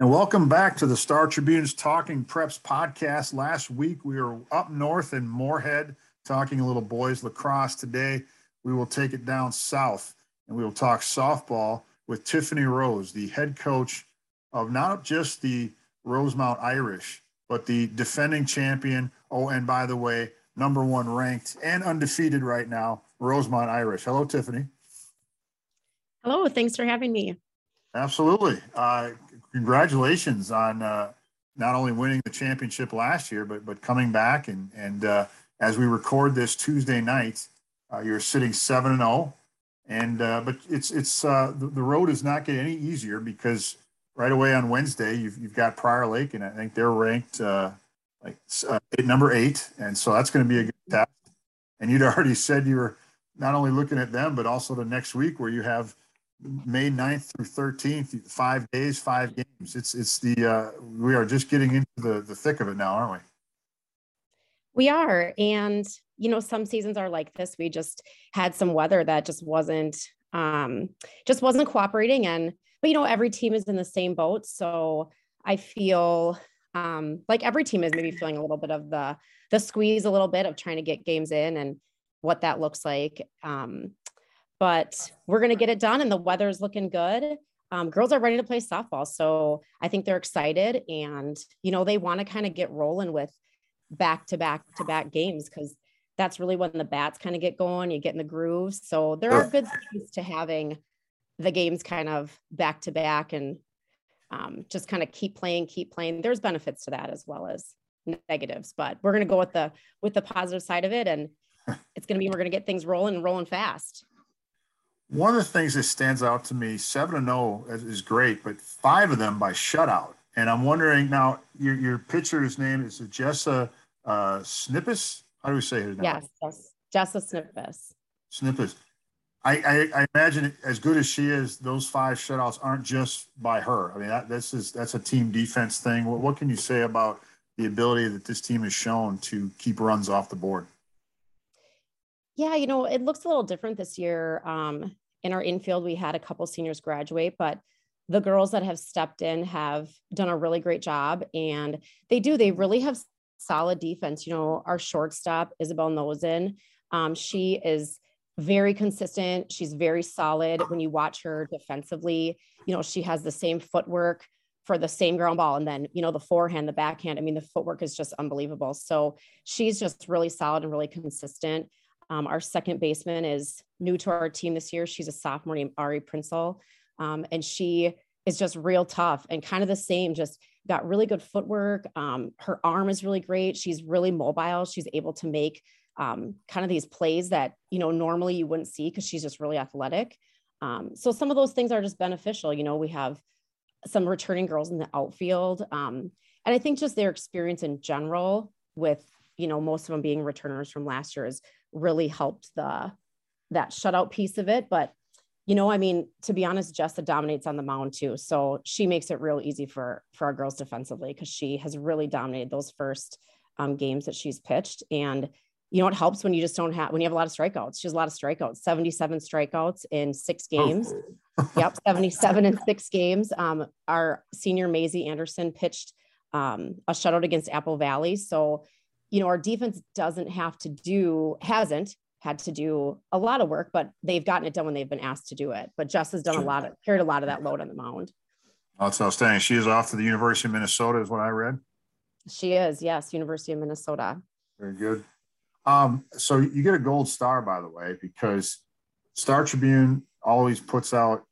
And welcome back to the Star Tribune's Talking Preps podcast. Last week we were up north in Moorhead talking a little boys lacrosse. Today we will take it down south and we will talk softball with Tiffany Rose, the head coach of not just the Rosemount Irish, but the defending champion. Oh, and by the way, number one ranked and undefeated right now, Rosemount Irish. Hello, Tiffany. Hello, thanks for having me. Absolutely. Uh, congratulations on uh, not only winning the championship last year, but but coming back and and uh, as we record this Tuesday night, uh, you're sitting seven and zero, oh. and uh, but it's it's uh, the, the road is not getting any easier because right away on Wednesday you've you've got Prior Lake, and I think they're ranked like number eight, and so that's going to be a good test. And you'd already said you were not only looking at them, but also the next week where you have May 9th through 13th, five days, five games. It's it's the uh, we are just getting into the the thick of it now, aren't we? We are, and you know, some seasons are like this. We just had some weather that just wasn't um, just wasn't cooperating, and but you know, every team is in the same boat. So I feel um, like every team is maybe feeling a little bit of the the squeeze, a little bit of trying to get games in, and what that looks like. Um, but we're going to get it done and the weather's looking good. Um, girls are ready to play softball. So I think they're excited and, you know, they want to kind of get rolling with back to back to back games because that's really when the bats kind of get going, you get in the grooves. So there are good things to having the games kind of back to back and um, just kind of keep playing, keep playing. There's benefits to that as well as negatives, but we're going to go with the with the positive side of it, and it's going to be we're going to get things rolling and rolling fast. One of the things that stands out to me, seven and zero oh is great, but five of them by shutout. And I'm wondering now, your your pitcher's name is Jessa uh, Snippus. How do we say his name? Yes, yes, Jessa Snippus. Snippus. I, I, I, imagine as good as she is, those five shutouts aren't just by her. I mean, that, this is that's a team defense thing. What, what can you say about the ability that this team has shown to keep runs off the board? Yeah, you know, it looks a little different this year. Um, in our infield, we had a couple seniors graduate, but the girls that have stepped in have done a really great job. And they do, they really have solid defense. You know, our shortstop, Isabel Nosen, um, she is very consistent. She's very solid. When you watch her defensively, you know, she has the same footwork for the same ground ball. And then, you know, the forehand, the backhand, I mean, the footwork is just unbelievable. So she's just really solid and really consistent. Um, our second baseman is new to our team this year. She's a sophomore named Ari Prinzel. Um, and she is just real tough and kind of the same, just got really good footwork. Um, her arm is really great. She's really mobile. She's able to make um, kind of these plays that, you know, normally you wouldn't see because she's just really athletic. Um, so some of those things are just beneficial. You know, we have some returning girls in the outfield. Um, and I think just their experience in general with, you know, most of them being returners from last year is really helped the that shutout piece of it. But you know, I mean, to be honest, Jessa dominates on the mound too. So she makes it real easy for for our girls defensively because she has really dominated those first um, games that she's pitched. And you know, it helps when you just don't have when you have a lot of strikeouts. She has a lot of strikeouts, 77 strikeouts in six games. yep, 77 in six games. Um, our senior Maisie Anderson pitched um, a shutout against Apple Valley. So you know, our defense doesn't have to do, hasn't had to do a lot of work, but they've gotten it done when they've been asked to do it. But Jess has done a lot of, carried a lot of that load on the mound. Oh, that's outstanding. She is off to the University of Minnesota, is what I read. She is, yes, University of Minnesota. Very good. Um, so you get a gold star, by the way, because Star Tribune always puts out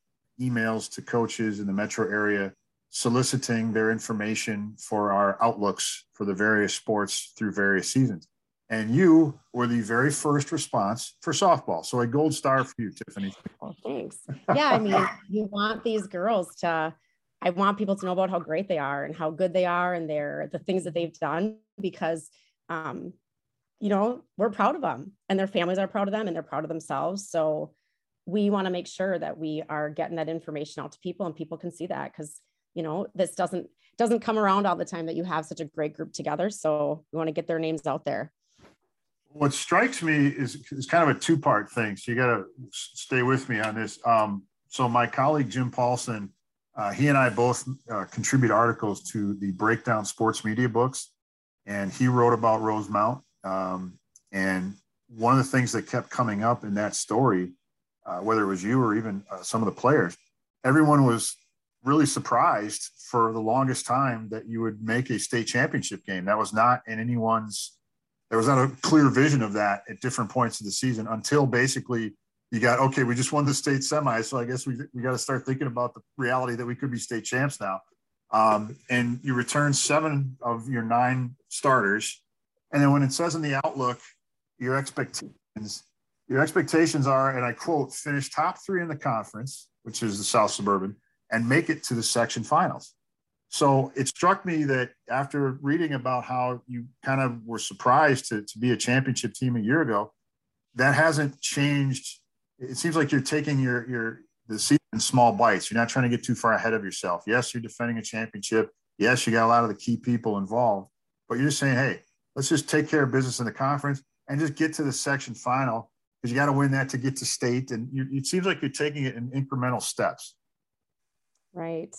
emails to coaches in the metro area soliciting their information for our outlooks for the various sports through various seasons. And you were the very first response for softball. So a gold star for you, Tiffany. Well, thanks. Yeah, I mean, you want these girls to, I want people to know about how great they are and how good they are and their the things that they've done because um, you know, we're proud of them and their families are proud of them and they're proud of themselves. So we want to make sure that we are getting that information out to people and people can see that because you know this doesn't doesn't come around all the time that you have such a great group together. So we want to get their names out there. What strikes me is, is kind of a two part thing. So you got to stay with me on this. Um, so my colleague jim paulsen Uh, he and I both uh, contribute articles to the Breakdown Sports Media books, and he wrote about Rosemount. Um, and one of the things that kept coming up in that story, uh, whether it was you or even uh, some of the players, everyone was really surprised for the longest time that you would make a state championship game. That was not in anyone's. There was not a clear vision of that at different points of the season until basically you got okay. We just won the state semi, so I guess we we got to start thinking about the reality that we could be state champs now. Um, and you return seven of your nine starters, and then when it says in the outlook your expectations, your expectations are, and I quote, finish top three in the conference, which is the South Suburban, and make it to the section finals. So it struck me that after reading about how you kind of were surprised to, to be a championship team a year ago, that hasn't changed. It seems like you're taking your your the season in small bites. You're not trying to get too far ahead of yourself. Yes, you're defending a championship. Yes, you got a lot of the key people involved, but you're just saying, hey, let's just take care of business in the conference and just get to the section final because you got to win that to get to state. And you, it seems like you're taking it in incremental steps. Right.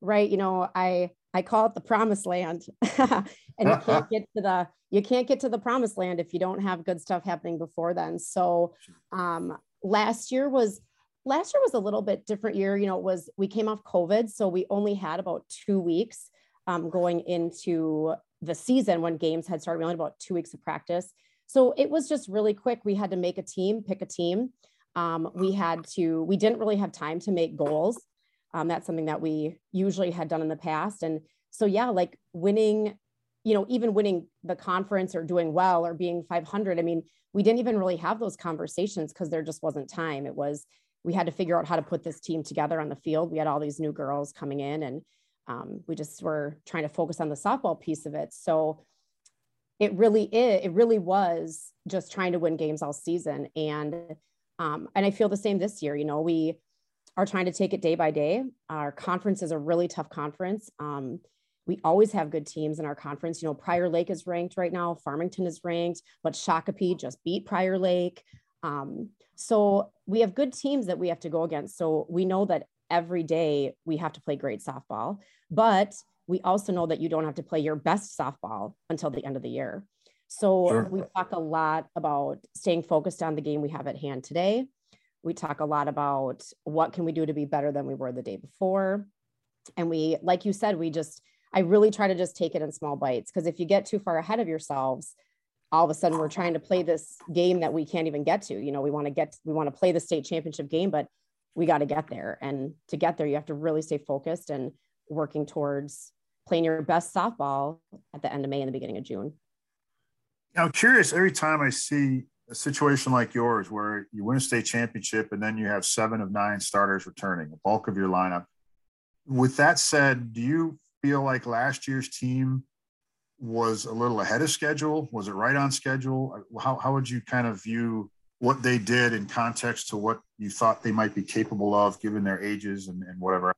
Right. You know, I I call it the promised land. and you can't get to the you can't get to the promised land if you don't have good stuff happening before then. So um last year was last year was a little bit different year. You know, it was we came off COVID, so we only had about two weeks um, going into the season when games had started. We only had about two weeks of practice. So it was just really quick. We had to make a team, pick a team. Um, we had to, we didn't really have time to make goals. Um, that's something that we usually had done in the past. And so, yeah, like winning, you know, even winning the conference or doing well or being 500, I mean, we didn't even really have those conversations because there just wasn't time. It was, we had to figure out how to put this team together on the field. We had all these new girls coming in and um, we just were trying to focus on the softball piece of it. So, it really is it really was just trying to win games all season and um, and i feel the same this year you know we are trying to take it day by day our conference is a really tough conference um, we always have good teams in our conference you know prior lake is ranked right now farmington is ranked but shakopee just beat prior lake um, so we have good teams that we have to go against so we know that every day we have to play great softball but we also know that you don't have to play your best softball until the end of the year. So sure. we talk a lot about staying focused on the game we have at hand today. We talk a lot about what can we do to be better than we were the day before. And we, like you said, we just, I really try to just take it in small bites because if you get too far ahead of yourselves, all of a sudden we're trying to play this game that we can't even get to. You know, we want to get, we want to play the state championship game, but we got to get there. And to get there, you have to really stay focused and working towards playing your best softball at the end of May and the beginning of June. I'm curious every time I see a situation like yours where you win a state championship and then you have seven of nine starters returning, the bulk of your lineup. With that said, do you feel like last year's team was a little ahead of schedule? Was it right on schedule? How, how would you kind of view what they did in context to what you thought they might be capable of given their ages and, and whatever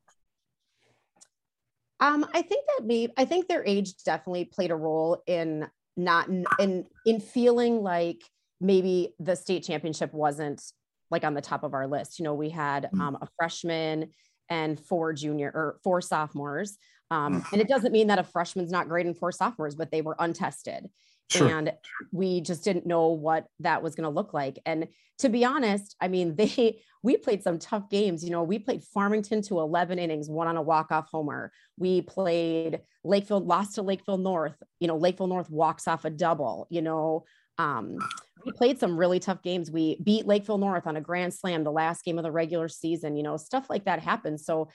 um, I think that me, I think their age definitely played a role in not in in feeling like maybe the state championship wasn't like on the top of our list. You know, we had mm. um, a freshman and four junior or four sophomores. Um, mm. and it doesn't mean that a freshman's not great and four sophomores, but they were untested. Sure. And we just didn't know what that was going to look like. And to be honest, I mean, they we played some tough games. You know, we played Farmington to 11 innings, one on a walk-off homer. We played Lakeville, lost to Lakeville North. You know, Lakeville North walks off a double. You know, um, we played some really tough games. We beat Lakeville North on a grand slam, the last game of the regular season. You know, stuff like that happens. So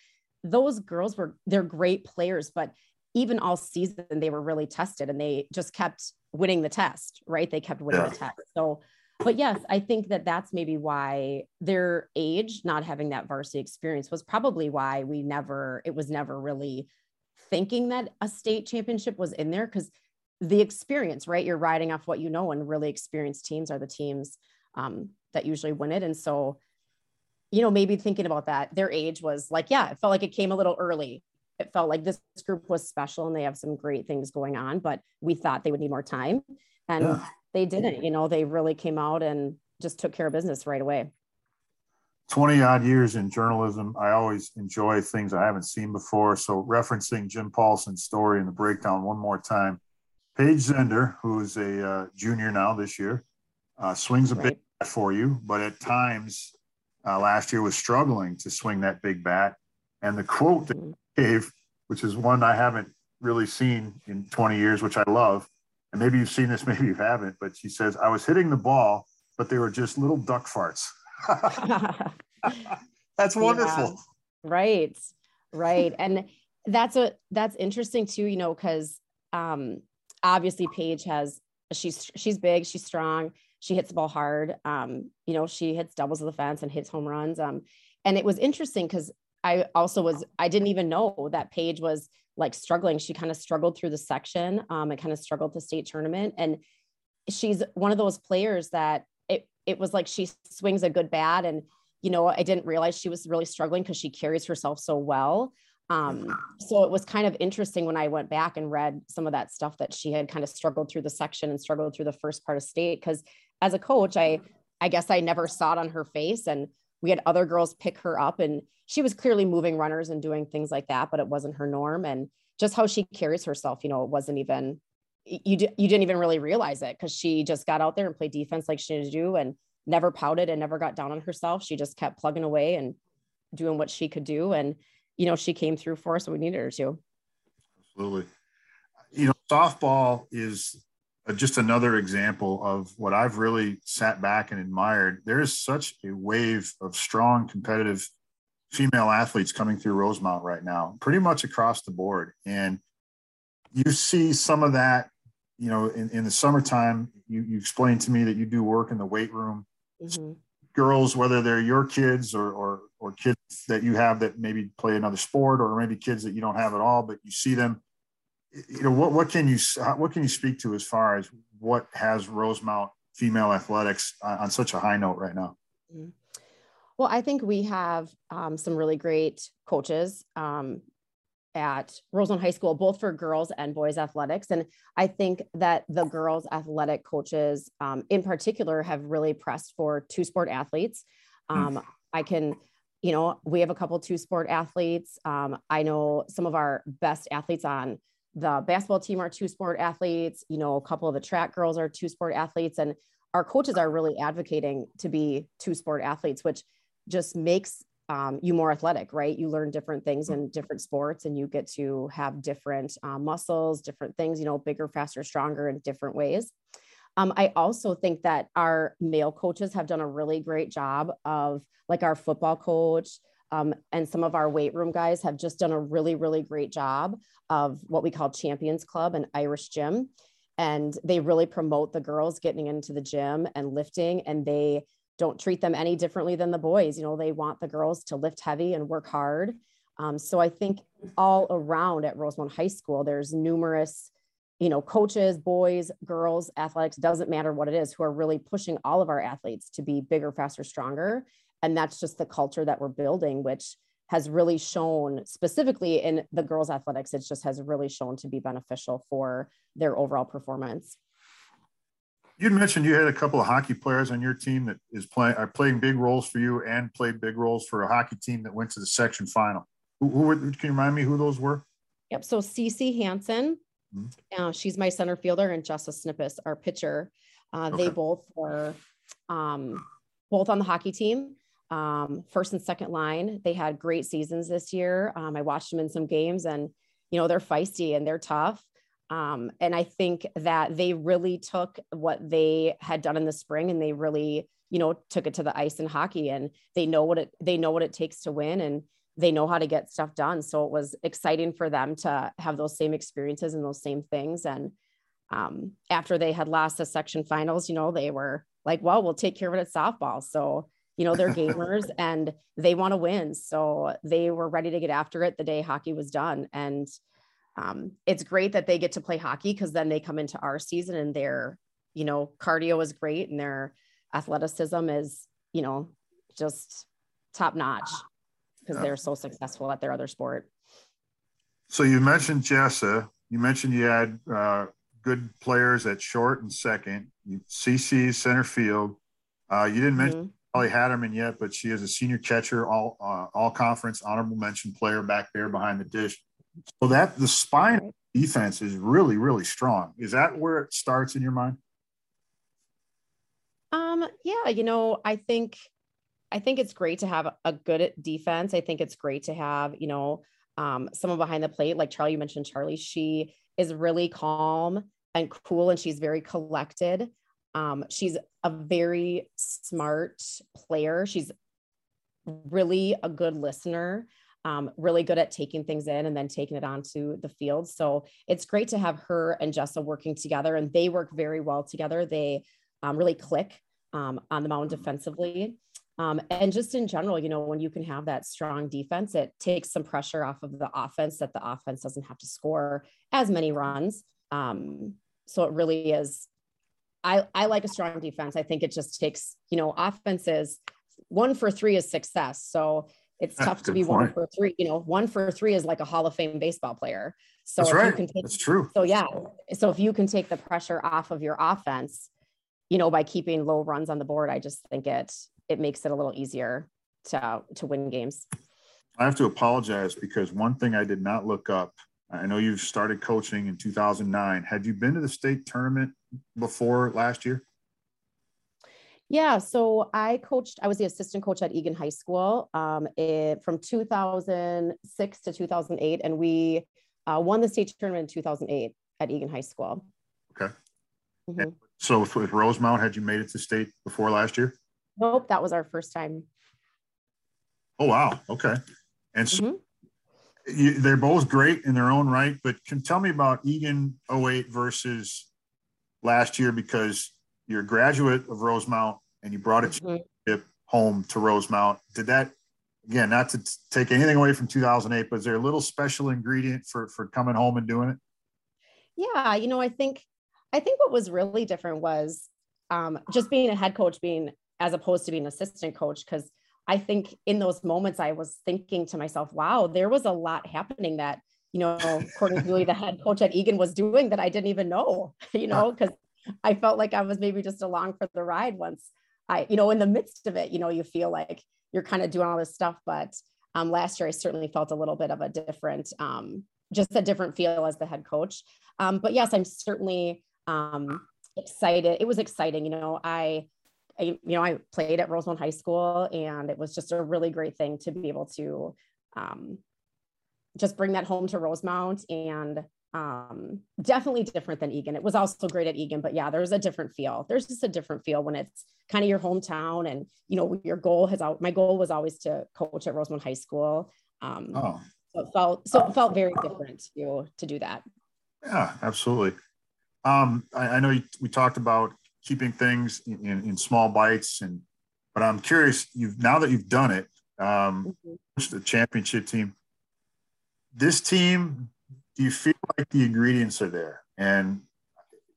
those girls were they're great players, but even all season they were really tested and they just kept winning the test, right? They kept winning yeah. the test. So, but yes, I think that that's maybe why their age, not having that varsity experience, was probably why we never, it was never really thinking that a state championship was in there because the experience, right? You're riding off what you know, and really experienced teams are the teams um, that usually win it. And so, you know, maybe thinking about that, their age was like, yeah, it felt like it came a little early it felt like this group was special and they have some great things going on, but we thought they would need more time. And yeah. they didn't, you know, they really came out and just took care of business right away. 20 odd years in journalism, I always enjoy things I haven't seen before. So, referencing Jim Paulsen's story in the breakdown one more time, Paige Zender, who is a uh, junior now this year, uh, swings a right. big bat for you, but at times uh, last year was struggling to swing that big bat. And the quote that mm-hmm. gave, which is one I haven't really seen in 20 years, which I love, and maybe you've seen this, maybe you haven't, but she says, I was hitting the ball, but they were just little duck farts. that's wonderful. Yeah, right. Right. And that's a that's interesting too, you know, because um obviously Paige has she's she's big, she's strong, she hits the ball hard. Um, you know, she hits doubles of the fence and hits home runs. Um, and it was interesting because I also was I didn't even know that Paige was like struggling. She kind of struggled through the section um, and kind of struggled the state tournament. And she's one of those players that it it was like she swings a good bat. And, you know, I didn't realize she was really struggling because she carries herself so well. Um, so it was kind of interesting when I went back and read some of that stuff that she had kind of struggled through the section and struggled through the first part of state. Cause as a coach, I I guess I never saw it on her face. And we had other girls pick her up and she was clearly moving runners and doing things like that, but it wasn't her norm. And just how she carries herself, you know, it wasn't even you you didn't even really realize it because she just got out there and played defense like she did do and never pouted and never got down on herself. She just kept plugging away and doing what she could do. And, you know, she came through for us when we needed her to. Absolutely. You know, softball is just another example of what I've really sat back and admired. There is such a wave of strong, competitive female athletes coming through Rosemount right now, pretty much across the board. And you see some of that, you know, in, in the summertime. You, you explained to me that you do work in the weight room. Mm-hmm. Girls, whether they're your kids or, or or kids that you have that maybe play another sport, or maybe kids that you don't have at all, but you see them. You know, what what can you what can you speak to as far as what has Rosemount female athletics on, such a high note right now? Mm-hmm. Well, I think we have um, some really great coaches um, at Rosemount High School, both for girls and boys athletics. And I think that the girls athletic coaches um, in particular have really pressed for two sport athletes. Hmm. Um, I can, you know, we have a couple two sport athletes. Um, I know some of our best athletes on the basketball team are two sport athletes. You know, a couple of the track girls are two sport athletes. And our coaches are really advocating to be two sport athletes, which just makes um, you more athletic, right? You learn different things in different sports and you get to have different uh, muscles, different things, you know, bigger, faster, stronger in different ways. Um, I also think that our male coaches have done a really great job of, like our football coach um, and some of our weight room guys have just done a really, really great job of what we call Champions Club and Irish Gym. And they really promote the girls getting into the gym and lifting, and they don't treat them any differently than the boys. You know, they want the girls to lift heavy and work hard. Um, so I think all around at Rosemount High School, there's numerous, you know, coaches, boys, girls, athletics, doesn't matter what it is, who are really pushing all of our athletes to be bigger, faster, stronger. And that's just the culture that we're building, which has really shown specifically in the girls athletics, it just has really shown to be beneficial for their overall performance you mentioned you had a couple of hockey players on your team that is playing are playing big roles for you and played big roles for a hockey team that went to the section final. Who, who were, can you remind me who those were? Yep. So Cece Hansen, mm-hmm. uh, she's my center fielder, and Jessa Snippus, our pitcher. Uh, okay. They both were um, both on the hockey team. Um, first and second line. They had great seasons this year. Um, I watched them in some games, and you know they're feisty and they're tough. Um, and I think that they really took what they had done in the spring and they really, you know, took it to the ice in hockey and they know what it they know what it takes to win and they know how to get stuff done. So it was exciting for them to have those same experiences and those same things. And um, after they had lost the section finals, you know, they were like, well, we'll take care of it at softball. So, you know, they're gamers and they want to win. So they were ready to get after it the day hockey was done. And um, it's great that they get to play hockey because then they come into our season and their, you know, cardio is great and their athleticism is, you know, just top notch because they're so successful at their other sport. So you mentioned Jessa. You mentioned you had uh, good players at short and second. You Cece center field. Uh, you didn't mention mm-hmm. Hatterman yet, but she is a senior catcher, all uh, all conference honorable mention player back there behind the dish. So that the spine defense is really really strong. Is that where it starts in your mind? Um, yeah, you know, I think I think it's great to have a good defense. I think it's great to have, you know, um, someone behind the plate, like Charlie, you mentioned Charlie, she is really calm and cool and she's very collected. Um, she's a very smart player. She's really a good listener, um, really good at taking things in and then taking it onto the field. So it's great to have her and Jessa working together, and they work very well together. They um, really click um, on the mound defensively. Um, and just in general, you know, when you can have that strong defense, it takes some pressure off of the offense that the offense doesn't have to score as many runs. Um, so it really is. I, I like a strong defense. I think it just takes, you know, offenses one for three is success. So it's That's tough to be point. one for three. You know, one for three is like a Hall of Fame baseball player. So That's right. Take, That's true. So yeah. So if you can take the pressure off of your offense, you know, by keeping low runs on the board, I just think it it makes it a little easier to to win games. I have to apologize because one thing I did not look up. I know you've started coaching in 2009. Had you been to the state tournament before last year? Yeah, so I coached. I was the assistant coach at Eagan High School um, it, from 2006 to 2008, and we uh, won the state tournament in 2008 at Eagan High School. Okay. Mm-hmm. So with Rosemount, had you made it to state before last year? Nope, that was our first time. Oh wow, okay. And so mm-hmm. you, they're both great in their own right, but can tell me about Eagan 08 versus last year because you're a graduate of Rosemount and you brought a mm-hmm. home to Rosemount. Did that again? Not to take anything away from 2008, but is there a little special ingredient for for coming home and doing it? Yeah, you know, I think I think what was really different was um, just being a head coach, being as opposed to being assistant coach because I think in those moments I was thinking to myself, wow, there was a lot happening that, you know, according to the head coach at Eagan was doing that I didn't even know, you know, because I felt like I was maybe just along for the ride once I, you know, in the midst of it, you know, you feel like you're kind of doing all this stuff. But um, last year I certainly felt a little bit of a different, um, just a different feel as the head coach. Um, but yes, I'm certainly um, excited. It was exciting. You know, I, I, you know, I played at Rosemount High School, and it was just a really great thing to be able to um, just bring that home to Rosemount and um, definitely different than Eagan. It was also great at Eagan, but yeah, there's a different feel. There's just a different feel when it's kind of your hometown, and you know, your goal has. My goal was always to coach at Rosemount High School. Um, oh. So it felt so it felt very different to to do that. Yeah, absolutely. Um, I, I know you, we talked about keeping things in, in, in, small bites. And but I'm curious, you've now that you've done it, um, mm-hmm. the championship team. This team, do you feel like the ingredients are there? And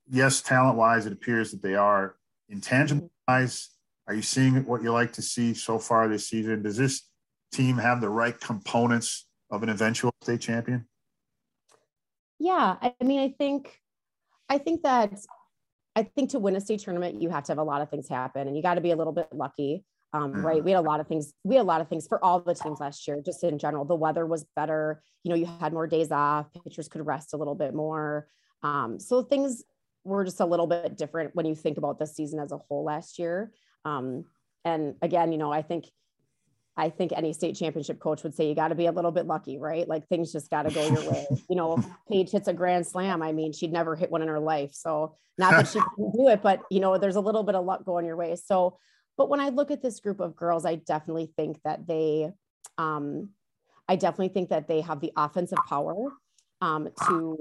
yes, talent wise, it appears that they are. Intangible wise, are you seeing what you like to see so far this season? Does this team have the right components of an eventual state champion? Yeah, I mean, I think, I think that I think to win a state tournament, you have to have a lot of things happen and you got to be a little bit lucky. Um, mm-hmm. right. We had a lot of things. We had a lot of things for all the teams last year, just in general. The weather was better. You know, you had more days off. Pitchers could rest a little bit more. Um, so things were just a little bit different when you think about the season as a whole last year. Um, and again, you know, I think I think any state championship coach would say you got to be a little bit lucky, right? Like things just got to go your way. You know, Paige hits a grand slam. I mean, she'd never hit one in her life. So not that she can do it, but you know, there's a little bit of luck going your way. So, but when I look at this group of girls, I definitely think that they, um, I definitely think that they have the offensive power um, to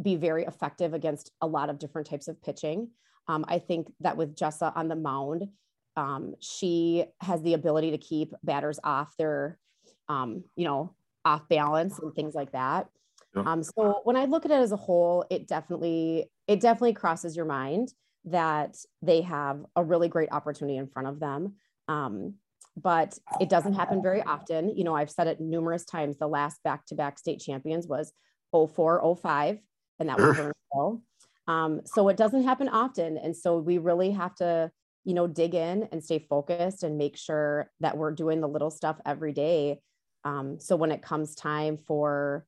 be very effective against a lot of different types of pitching. Um, I think that with Jessa on the mound, um, she has the ability to keep batters off their, um, you know, off balance and things like that. Um, so when I look at it as a whole, it definitely it definitely crosses your mind that they have a really great opportunity in front of them. Um, but it doesn't happen very often. You know, I've said it numerous times. The last back-to-back state champions was 04, 05, and that was Burnsville. Um, so it doesn't happen often. And so we really have to you know, dig in and stay focused and make sure that we're doing the little stuff every day. Um, so when it comes time for,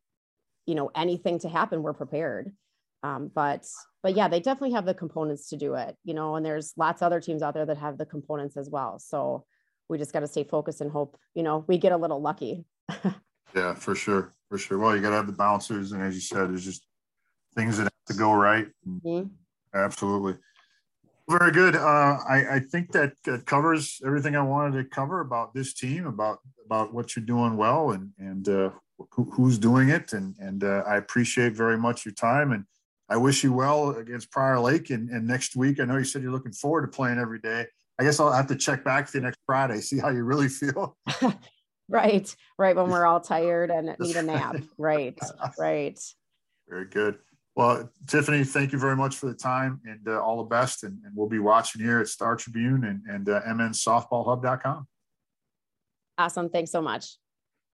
you know, anything to happen, we're prepared. Um, but but yeah, they definitely have the components to do it, you know, and there's lots of other teams out there that have the components as well. So we just got to stay focused and hope, you know, we get a little lucky. yeah, for sure. For sure. Well, you got to have the bouncers. And as you said, there's just things that have to go right. Mm-hmm. Absolutely. Very good. Uh, I, I, think that covers everything I wanted to cover about this team, about about what you're doing well, and and uh, who, who's doing it. And and uh, I appreciate very much your time, and I wish you well against Prior Lake. And, and next week, I know you said you're looking forward to playing every day. I guess I'll have to check back to you next Friday, see how you really feel. right, right. When we're all tired and need a nap. Right, right. Very good. Well, Tiffany, thank you very much for the time and uh, all the best. And, and, we'll be watching here at Star Tribune and, and uh, mnsoftballhub.com. Awesome. Thanks so much.